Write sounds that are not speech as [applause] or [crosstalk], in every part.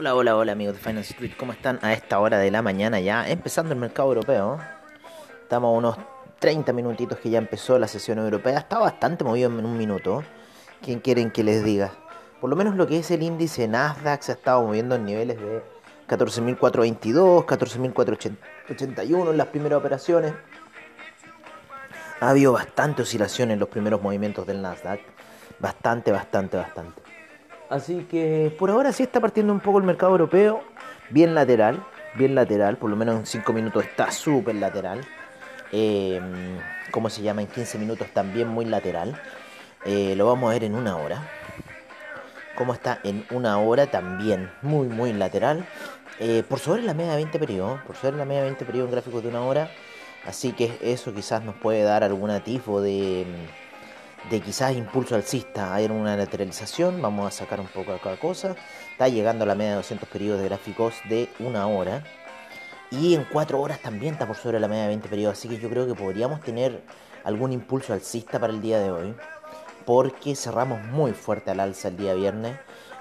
Hola, hola, hola amigos de Finance Street, ¿cómo están a esta hora de la mañana ya? Empezando el mercado europeo. Estamos a unos 30 minutitos que ya empezó la sesión europea. Está bastante movido en un minuto. ¿Quién quieren que les diga? Por lo menos lo que es el índice Nasdaq se ha estado moviendo en niveles de 14.422, 14.481 en las primeras operaciones. Ha habido bastante oscilación en los primeros movimientos del Nasdaq. Bastante, bastante, bastante. Así que por ahora sí está partiendo un poco el mercado europeo. Bien lateral, bien lateral. Por lo menos en 5 minutos está súper lateral. Eh, ¿Cómo se llama? En 15 minutos también muy lateral. Eh, lo vamos a ver en una hora. ¿Cómo está en una hora también muy, muy lateral. Eh, por sobre la media de 20 periodos. Por sobre la media de 20 periodos en de una hora. Así que eso quizás nos puede dar algún atisbo de de quizás impulso alcista. Hay una lateralización, vamos a sacar un poco cada cosa. Está llegando a la media de 200 periodos de gráficos de una hora. Y en 4 horas también está por sobre la media de 20 periodos. Así que yo creo que podríamos tener algún impulso alcista para el día de hoy. Porque cerramos muy fuerte al alza el día viernes.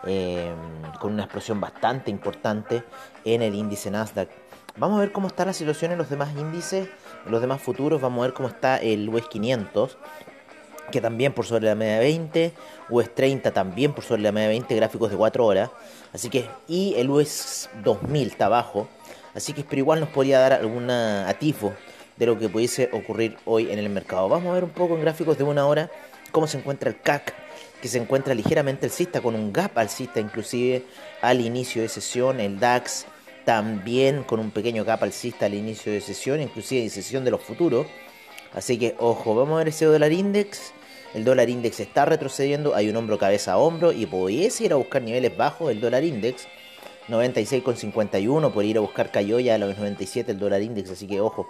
Eh, con una explosión bastante importante en el índice Nasdaq. Vamos a ver cómo está la situación en los demás índices, en los demás futuros. Vamos a ver cómo está el US 500 que también por sobre la media de 20, US 30 también por sobre la media de 20, gráficos de 4 horas, así que, y el US 2000 está abajo, así que, pero igual nos podría dar alguna atifo de lo que pudiese ocurrir hoy en el mercado. Vamos a ver un poco en gráficos de una hora cómo se encuentra el CAC, que se encuentra ligeramente alcista, con un gap alcista inclusive al inicio de sesión, el DAX también con un pequeño gap alcista al inicio de sesión, inclusive en sesión de los futuros. Así que ojo, vamos a ver ese dólar index el dólar index está retrocediendo, hay un hombro cabeza a hombro y pudiese ir a buscar niveles bajos del dólar index. 96,51 por ir a buscar cayó ya a los 97 el dólar index, así que ojo.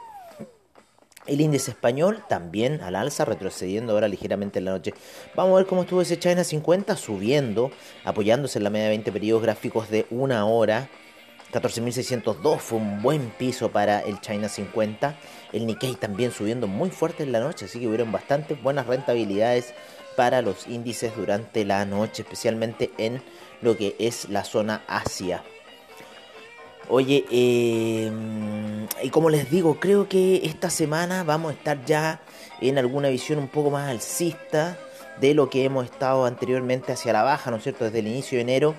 El índice español también al alza, retrocediendo ahora ligeramente en la noche. Vamos a ver cómo estuvo ese China 50 subiendo, apoyándose en la media de 20 periodos gráficos de una hora. 14.602 fue un buen piso para el China 50. El Nikkei también subiendo muy fuerte en la noche, así que hubieron bastantes buenas rentabilidades para los índices durante la noche, especialmente en lo que es la zona Asia. Oye, em, y como les digo, creo que esta semana vamos a estar ya en alguna visión un poco más alcista de lo que hemos estado anteriormente hacia la baja, ¿no es cierto? Desde el inicio de enero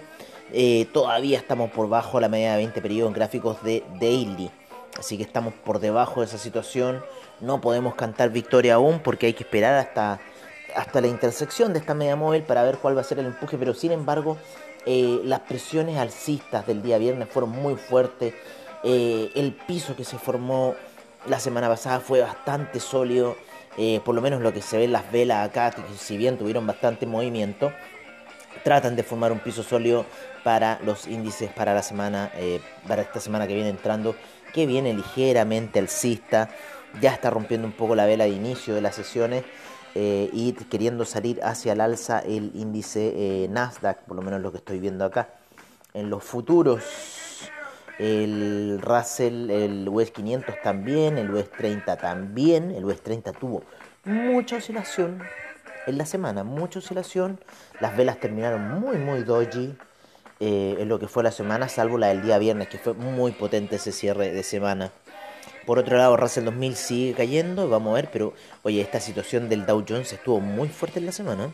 eh, todavía estamos por bajo la media de 20 periodos en gráficos de daily. Así que estamos por debajo de esa situación. No podemos cantar victoria aún porque hay que esperar hasta, hasta la intersección de esta media móvil para ver cuál va a ser el empuje. Pero sin embargo, eh, las presiones alcistas del día viernes fueron muy fuertes. Eh, el piso que se formó la semana pasada fue bastante sólido. por lo menos lo que se ve en las velas acá, que si bien tuvieron bastante movimiento, tratan de formar un piso sólido para los índices para la semana, eh, para esta semana que viene entrando, que viene ligeramente alcista, ya está rompiendo un poco la vela de inicio de las sesiones eh, y queriendo salir hacia el alza el índice eh, Nasdaq, por lo menos lo que estoy viendo acá. En los futuros, el Russell, el US 500 también, el US 30 también, el US 30 tuvo mucha oscilación en la semana, mucha oscilación, las velas terminaron muy muy doji, eh, en lo que fue la semana, salvo la del día viernes, que fue muy potente ese cierre de semana. Por otro lado, Russell 2000 sigue cayendo, vamos a ver, pero oye, esta situación del Dow Jones estuvo muy fuerte en la semana.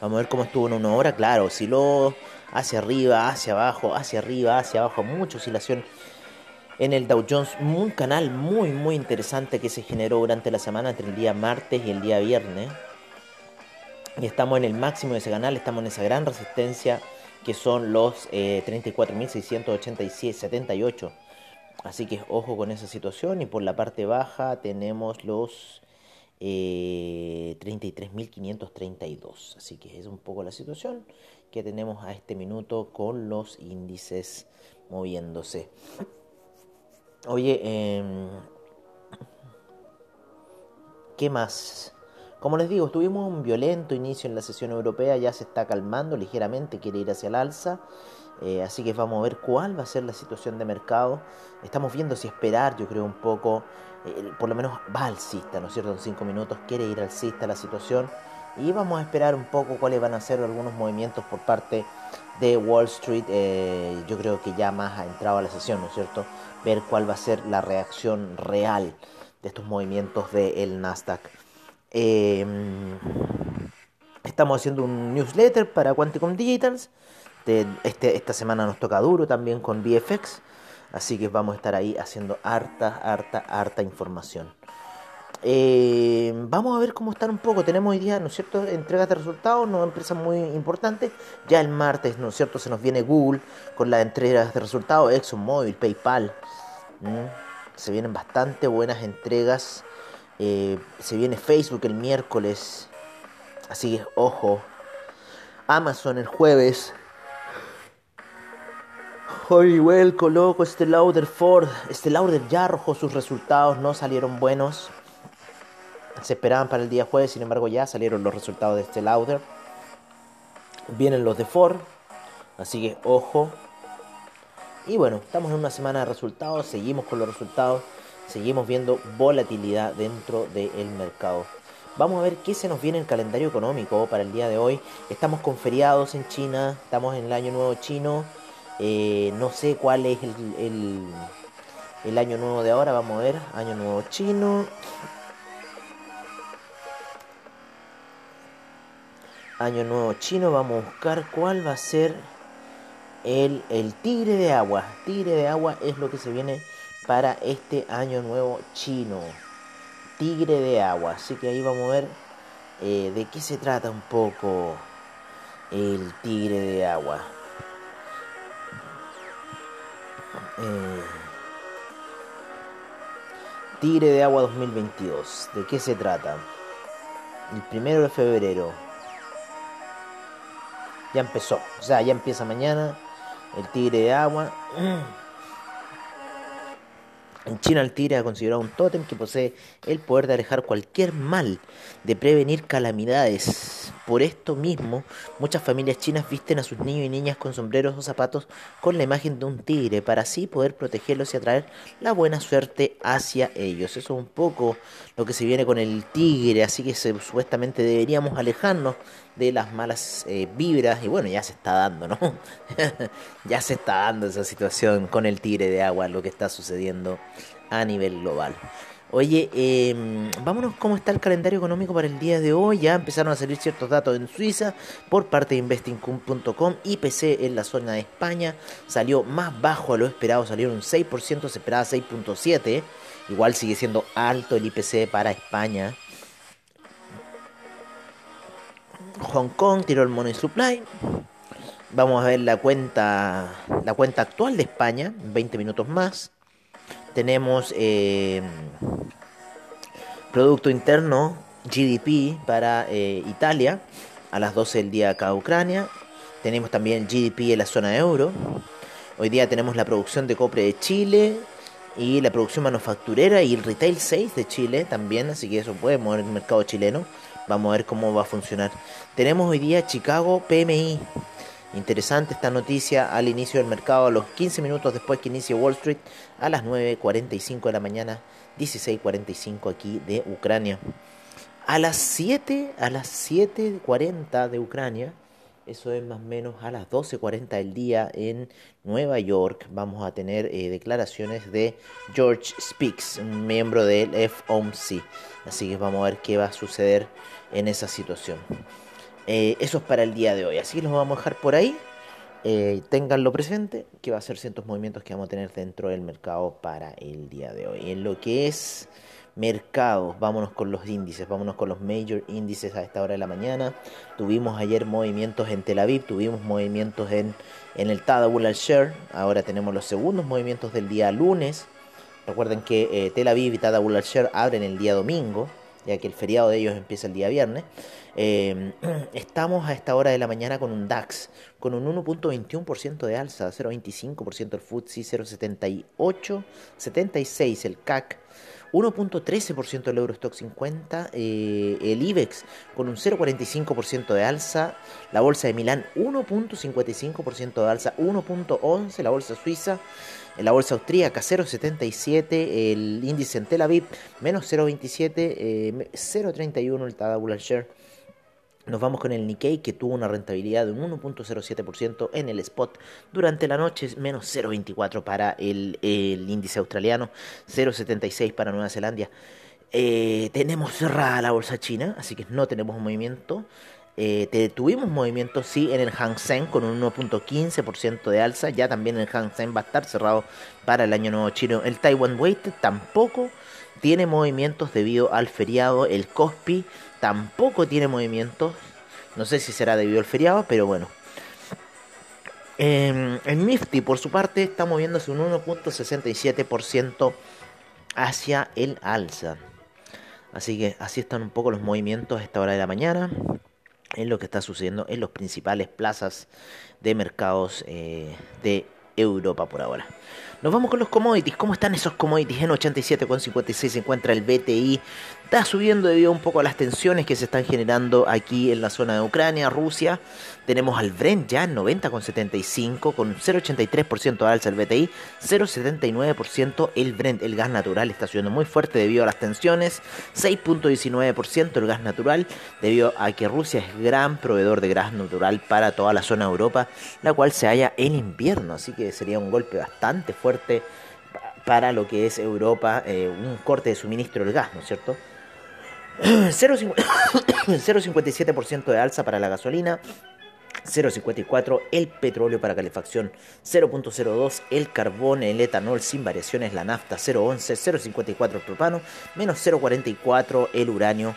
Vamos a ver cómo estuvo en una hora, claro, osciló hacia arriba, hacia abajo, hacia arriba, hacia abajo, mucha oscilación en el Dow Jones, un canal muy muy interesante que se generó durante la semana entre el día martes y el día viernes. Y estamos en el máximo de ese canal, estamos en esa gran resistencia que son los eh, 34.687.78. Así que ojo con esa situación. Y por la parte baja tenemos los eh, 33.532. Así que es un poco la situación que tenemos a este minuto con los índices moviéndose. Oye, eh, ¿qué más? Como les digo, tuvimos un violento inicio en la sesión europea, ya se está calmando ligeramente, quiere ir hacia el alza. Eh, así que vamos a ver cuál va a ser la situación de mercado. Estamos viendo si esperar, yo creo un poco, eh, por lo menos va alcista, ¿no es cierto? En cinco minutos quiere ir alcista la situación. y vamos a esperar un poco cuáles van a ser algunos movimientos por parte de Wall Street. Eh, yo creo que ya más ha entrado a la sesión, ¿no es cierto? Ver cuál va a ser la reacción real de estos movimientos del Nasdaq. Em, estamos haciendo un newsletter para Quanticom Digitals. este, esta semana nos toca duro también con VFX. Así que vamos a estar ahí haciendo harta, harta, harta información. Eh, vamos a ver cómo están un poco. Tenemos hoy día, ¿no es cierto?, entregas de resultados, no empresas muy importantes. Ya el martes, ¿no es cierto?, se nos viene Google con las entregas de resultados, ExxonMobil, PayPal. Se vienen bastante buenas entregas. Eh, se viene Facebook el miércoles. Así que, ojo. Amazon el jueves. Honeywell coloco este Lauder Ford. Este Lauder ya arrojó sus resultados, no salieron buenos. Se esperaban para el día jueves, sin embargo ya salieron los resultados de este Lauder. Vienen los de Ford, así que ojo. Y bueno, estamos en una semana de resultados, seguimos con los resultados, seguimos viendo volatilidad dentro del mercado. Vamos a ver qué se nos viene en el calendario económico para el día de hoy. Estamos con feriados en China, estamos en el año nuevo chino. Eh, no sé cuál es el, el año nuevo de ahora, vamos a ver. Año nuevo chino. Año Nuevo Chino, vamos a buscar cuál va a ser el, el Tigre de Agua. Tigre de Agua es lo que se viene para este Año Nuevo Chino. Tigre de Agua. Así que ahí vamos a ver eh, de qué se trata un poco el Tigre de Agua. Eh, tigre de Agua 2022. ¿De qué se trata? El primero de febrero ya empezó. O sea, ya empieza mañana el tigre de agua. En China el tigre ha considerado un tótem que posee el poder de alejar cualquier mal, de prevenir calamidades. Por esto mismo, muchas familias chinas visten a sus niños y niñas con sombreros o zapatos con la imagen de un tigre para así poder protegerlos y atraer la buena suerte hacia ellos. Eso es un poco lo que se viene con el tigre, así que supuestamente deberíamos alejarnos de las malas eh, vibras y bueno, ya se está dando, ¿no? [laughs] ya se está dando esa situación con el tigre de agua, lo que está sucediendo a nivel global. Oye, eh, vámonos cómo está el calendario económico para el día de hoy. Ya empezaron a salir ciertos datos en Suiza por parte de investing.com. IPC en la zona de España salió más bajo a lo esperado, salió un 6%, se esperaba 6.7%. Igual sigue siendo alto el IPC para España. Hong Kong tiró el Money Supply. Vamos a ver la cuenta, la cuenta actual de España, 20 minutos más. Tenemos eh, Producto Interno, GDP para eh, Italia, a las 12 del día acá Ucrania. Tenemos también GDP en la zona euro. Hoy día tenemos la producción de copre de Chile y la producción manufacturera y el retail 6 de Chile también, así que eso puede mover el mercado chileno. Vamos a ver cómo va a funcionar. Tenemos hoy día Chicago PMI. Interesante esta noticia al inicio del mercado, a los 15 minutos después que inicie Wall Street, a las 9.45 de la mañana, 16.45 aquí de Ucrania. A las 7, a las 7.40 de Ucrania, eso es más o menos a las 12.40 del día en Nueva York. Vamos a tener eh, declaraciones de George Speaks, un miembro del FOMC. Así que vamos a ver qué va a suceder en esa situación. Eh, eso es para el día de hoy. Así que los vamos a dejar por ahí. Eh, tenganlo presente, que va a ser cientos movimientos que vamos a tener dentro del mercado para el día de hoy. En lo que es mercados, vámonos con los índices, vámonos con los major índices a esta hora de la mañana. Tuvimos ayer movimientos en Tel Aviv, tuvimos movimientos en, en el Tadawul al-Share, ahora tenemos los segundos movimientos del día lunes. Recuerden que eh, Tel Aviv y Tadawul al-Share abren el día domingo, ya que el feriado de ellos empieza el día viernes. Em, [clears throat] estamos a esta hora de la mañana con un DAX, con un 1.21% de alza, 0.25% el FTSE, 0.78, 76 el CAC. 1.13% el Eurostock 50, eh, el IBEX con un 0.45% de alza, la bolsa de Milán 1.55% de alza, 1.11% la bolsa suiza, la bolsa austríaca 0.77, el índice en Tel Aviv menos 0.27, 0.31 eh, el Tadabula Share Nos vamos con el Nikkei que tuvo una rentabilidad de un 1.07% en el spot durante la noche, menos 0.24 para el, índice australiano, 0.76 para Nueva Zelanda. Eh, tenemos cerrada la bolsa china, así que no tenemos movimiento. Eh, tuvimos movimiento, sí, en el Hang Seng con un 1.15% de alza. Ya también el Hang Seng va a estar cerrado para el año nuevo chino. El Taiwan Weighted tampoco tiene movimientos debido al feriado. El Kospi tampoco tiene movimientos. No sé si será debido al feriado, pero bueno. el Nifty, por su parte, está moviéndose un 1.67% hacia el alza. Así que así están un poco los movimientos a esta hora de la mañana. En lo que está sucediendo en los principales plazas de mercados eh, de Europa por ahora. Nos vamos con los commodities. ¿Cómo están esos commodities? En 87,56 se encuentra el BTI. Está subiendo debido un poco a las tensiones que se están generando aquí en la zona de Ucrania, Rusia. Tenemos al Brent ya en 90,75 con 0,83% de alza el BTI, 0,79% el Brent. El gas natural está subiendo muy fuerte debido a las tensiones, 6,19% el gas natural debido a que Rusia es gran proveedor de gas natural para toda la zona de Europa, la cual se halla en invierno. Así que sería un golpe bastante fuerte para lo que es Europa, eh, un corte de suministro del gas, ¿no es cierto? [clears throat] 0,57% [coughs] de alza para la gasolina, 0,54 el petróleo para calefacción, 0,02 el carbón, el etanol sin variaciones, la nafta 0,11, 0,54 el propano, menos 0,44 el uranio,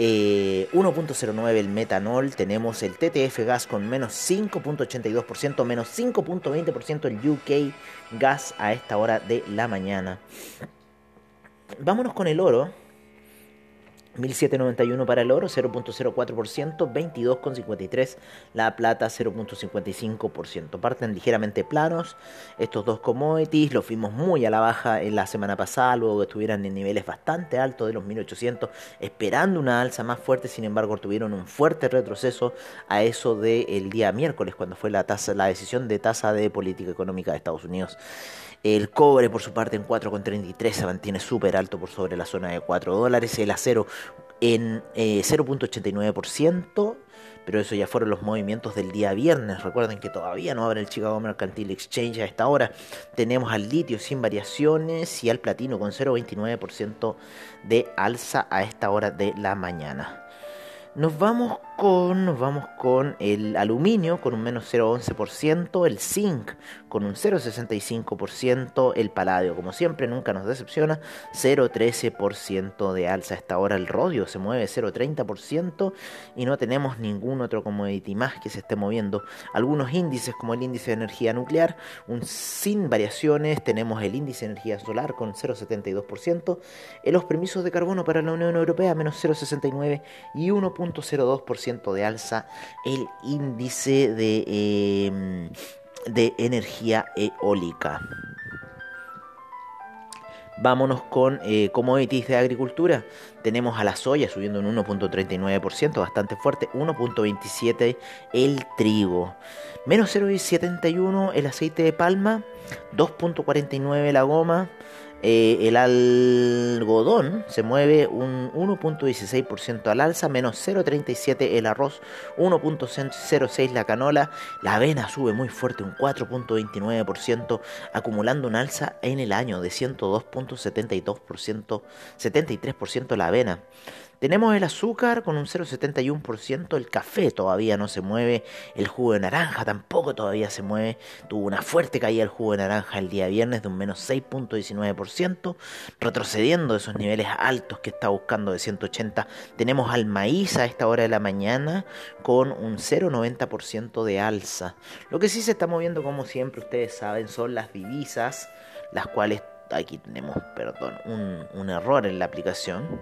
1.09 eh, el metanol, tenemos el TTF gas con menos 5.82%, menos 5.20% el UK gas a esta hora de la mañana. Vámonos con el oro. 1791 para el oro, 0.04%, 22,53 la plata, 0.55%. Parten ligeramente planos estos dos commodities, los vimos muy a la baja en la semana pasada, luego que estuvieran en niveles bastante altos de los 1800, esperando una alza más fuerte, sin embargo tuvieron un fuerte retroceso a eso del día miércoles, cuando fue la, tasa, la decisión de tasa de política económica de Estados Unidos. El cobre, por su parte, en 4,33 se mantiene súper alto por sobre la zona de 4 dólares. El acero en 0.89%, eh, pero eso ya fueron los movimientos del día viernes. Recuerden que todavía no abre el Chicago Mercantile Exchange a esta hora. Tenemos al litio sin variaciones y al platino con 0.29% de alza a esta hora de la mañana. Nos vamos nos vamos con el aluminio con un menos 0,11%, el zinc con un 0,65%, el paladio como siempre nunca nos decepciona, 0,13% de alza. A esta hora el rodio se mueve 0,30% y no tenemos ningún otro commodity más que se esté moviendo. Algunos índices como el índice de energía nuclear, un sin variaciones, tenemos el índice de energía solar con 0,72%, los permisos de carbono para la Unión Europea menos 0,69 y 1,02% de alza el índice de, em, de energía eólica. Vámonos con eh, commodities de agricultura. Tenemos a la soya subiendo un 1.39%, bastante fuerte. 1.27% el trigo. Menos 0.71 el aceite de palma. 2.49 la goma. Eh, el algodón se mueve un 1.16% al alza, menos 0.37 el arroz, 1.06 la canola, la avena sube muy fuerte, un 4.29%, acumulando un alza en el año de 102.72%, 73% la avena. Tenemos el azúcar con un 0,71%, el café todavía no se mueve, el jugo de naranja tampoco todavía se mueve, tuvo una fuerte caída el jugo de naranja el día viernes de un menos 6.19%, retrocediendo de esos niveles altos que está buscando de 180. Tenemos al maíz a esta hora de la mañana con un 0,90% de alza. Lo que sí se está moviendo como siempre ustedes saben son las divisas, las cuales aquí tenemos, perdón, un, un error en la aplicación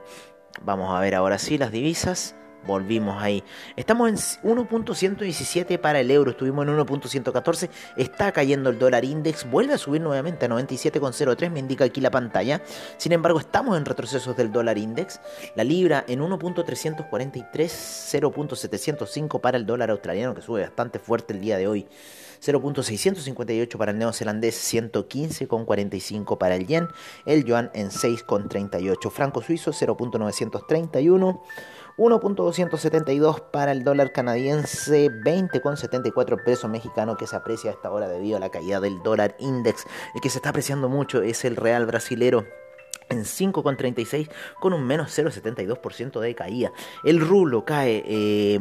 Vamos a ver ahora sí las divisas. Volvimos ahí. Estamos en 1.117 para el euro. Estuvimos en 1.114. Está cayendo el dólar index. Vuelve a subir nuevamente a 97,03. Me indica aquí la pantalla. Sin embargo, estamos en retrocesos del dólar index. La libra en 1.343. 0.705 para el dólar australiano que sube bastante fuerte el día de hoy. 0.658 para el neozelandés, 115,45 para el yen, el yuan en 6,38, franco suizo 0.931, 1.272 para el dólar canadiense, 20,74 pesos mexicano que se aprecia a esta hora debido a la caída del dólar index. El que se está apreciando mucho es el real brasilero en 5,36 con un menos 0,72% de caída. El rublo cae eh,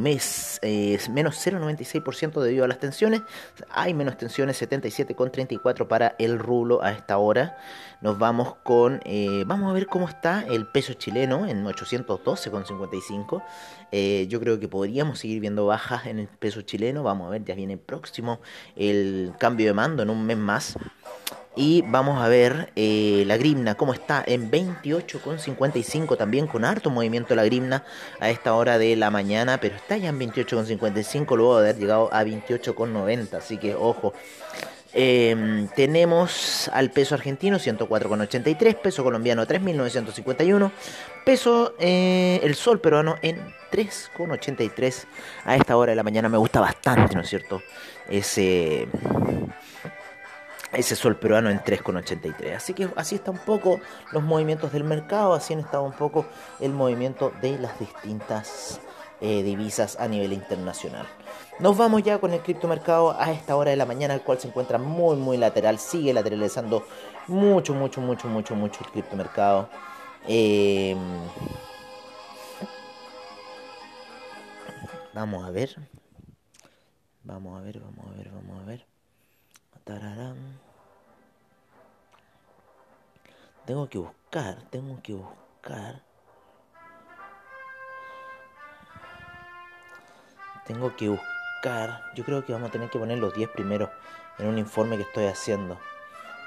eh, menos 0,96% debido a las tensiones. Hay menos tensiones 77,34 para el rublo a esta hora. Nos vamos con, eh, vamos a ver cómo está el peso chileno en 812,55. yo creo que podríamos seguir viendo bajas en el peso chileno. Vamos a ver, ya viene próximo el cambio de mando en un mes más. Y vamos a ver eh, la grimna, cómo está en 28,55 también con harto movimiento la grimna a esta hora de la mañana, pero está ya en 28,55 luego de haber llegado a 28,90, así que ojo. Em, tenemos al peso argentino 104,83, peso colombiano 3.951, peso eh, el sol peruano en 3,83 a esta hora de la mañana. Me gusta bastante, ¿no es cierto? Ese ese sol peruano en 3,83. Así que así está un poco los movimientos del mercado, así han estado un poco el movimiento de las distintas eh, divisas a nivel internacional. Nos vamos ya con el criptomercado a esta hora de la mañana, el cual se encuentra muy, muy lateral, sigue lateralizando mucho, mucho, mucho, mucho, mucho el criptomercado. Em, vamos a ver. Vamos a ver, vamos a ver, vamos a ver. Tengo que buscar, tengo que buscar. Tengo que buscar. Yo creo que vamos a tener que poner los 10 primeros en un informe que estoy haciendo.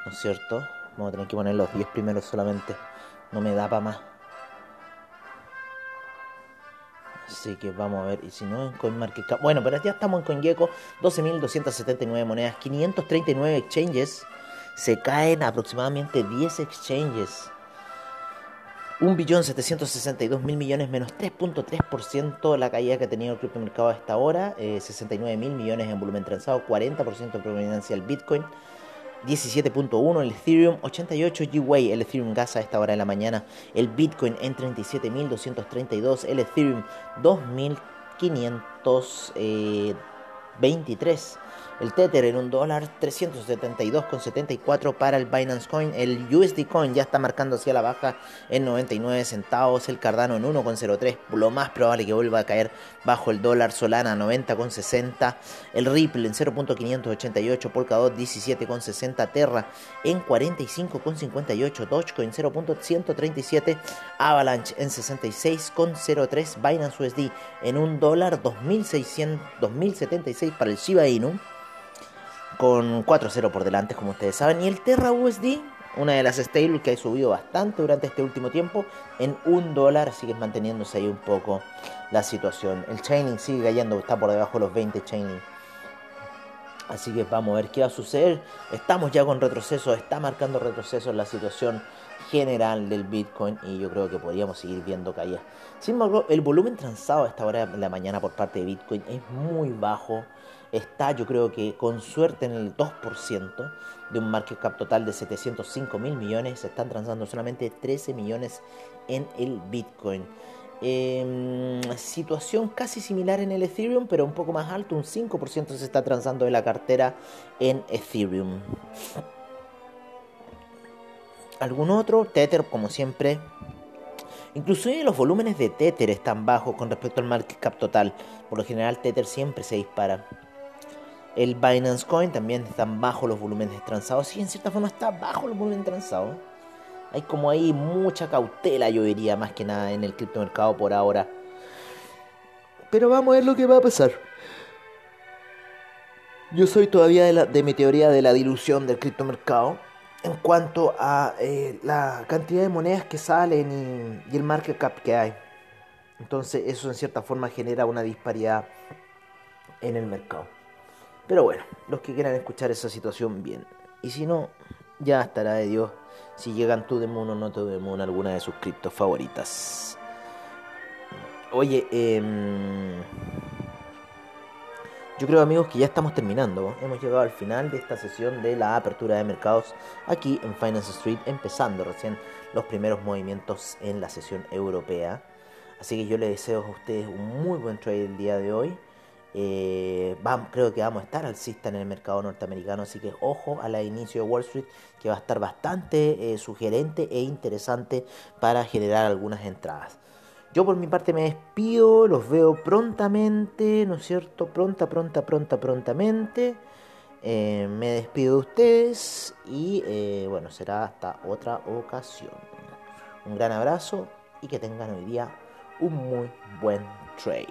¿No es cierto? Vamos a tener que poner los 10 primeros solamente. No me da para más. Así que vamos a ver. Y si no, en CoinMarketCap. Bueno, pero ya estamos en CoinGecko. 12.279 monedas. 539 exchanges. Se caen aproximadamente 10 exchanges. 1.762.000 millones menos 3.3% la caída que ha tenido el criptomercado hasta ahora. Eh, 69.000 millones en volumen transado. 40% de proveniencia del Bitcoin. 17.1 el Ethereum, 88 G-Way el Ethereum Gas a esta hora de la mañana, el Bitcoin en 37.232, el Ethereum 2.523. El Tether en un dólar 372,74 para el Binance Coin. El USD Coin ya está marcando hacia la baja en 99 centavos. El Cardano en 1,03. Lo más probable que vuelva a caer bajo el dólar. Solana 90,60. El Ripple en 0.588. Polkadot 17,60. Terra en 45,58. Dogecoin 0.137. Avalanche en 66,03. Binance USD en un dólar 2.076 para el Shiba Inu con 4-0 por delante, como ustedes saben. Y el Terra USD, una de las stables que ha subido bastante durante este último tiempo, en un dólar, sigue manteniéndose ahí un poco la situación. El Chaining sigue cayendo, está por debajo de los 20 Chaining. Así que vamos a ver qué va a suceder. Estamos ya con retroceso, está marcando retroceso en la situación general del Bitcoin y yo creo que podríamos seguir viendo caídas. Sin embargo, el volumen transado a esta hora de la mañana por parte de Bitcoin es muy bajo está yo creo que con suerte en el 2% de un market cap total de 705 mil millones, se están transando solamente 13 millones en el Bitcoin. Em, situación casi similar en el Ethereum, pero un poco más alto, un 5% se está transando de la cartera en Ethereum. ¿Algún otro? Tether, como siempre. Inclusive los volúmenes de Tether están bajos con respecto al market cap total. Por lo general Tether siempre se dispara. El Binance Coin también están bajo los volúmenes transados. Sí, en cierta forma está bajo los volúmenes transados. Hay como ahí mucha cautela, yo diría, más que nada en el criptomercado por ahora. Pero vamos a ver lo que va a pasar. Yo soy todavía de, mi teoría de la dilución del criptomercado en cuanto a eh, la cantidad de monedas que salen y el market cap que hay. Entonces eso en cierta forma genera una disparidad en el mercado. Pero bueno, los que quieran escuchar esa situación, bien. Y si no, ya estará de Dios si llegan tu Moon o no tu Moon alguna de sus criptos favoritas. Oye, eh, yo creo amigos que ya estamos terminando. Hemos llegado al final de esta sesión de la apertura de mercados aquí en Finance Street, empezando recién los primeros movimientos en la sesión europea. Así que yo les deseo a ustedes un muy buen trade el día de hoy. Eh, creo que vamos a estar alcista en el mercado norteamericano, así que ojo a la inicio de Wall Street, que va a estar bastante eh, sugerente e interesante para generar algunas entradas. Yo por mi parte me despido, los veo prontamente, ¿no es cierto? Pronta, pronta, pronta, prontamente. Eh, me despido de ustedes y bueno, será hasta otra ocasión. Un gran abrazo y que tengan hoy día un muy buen trade.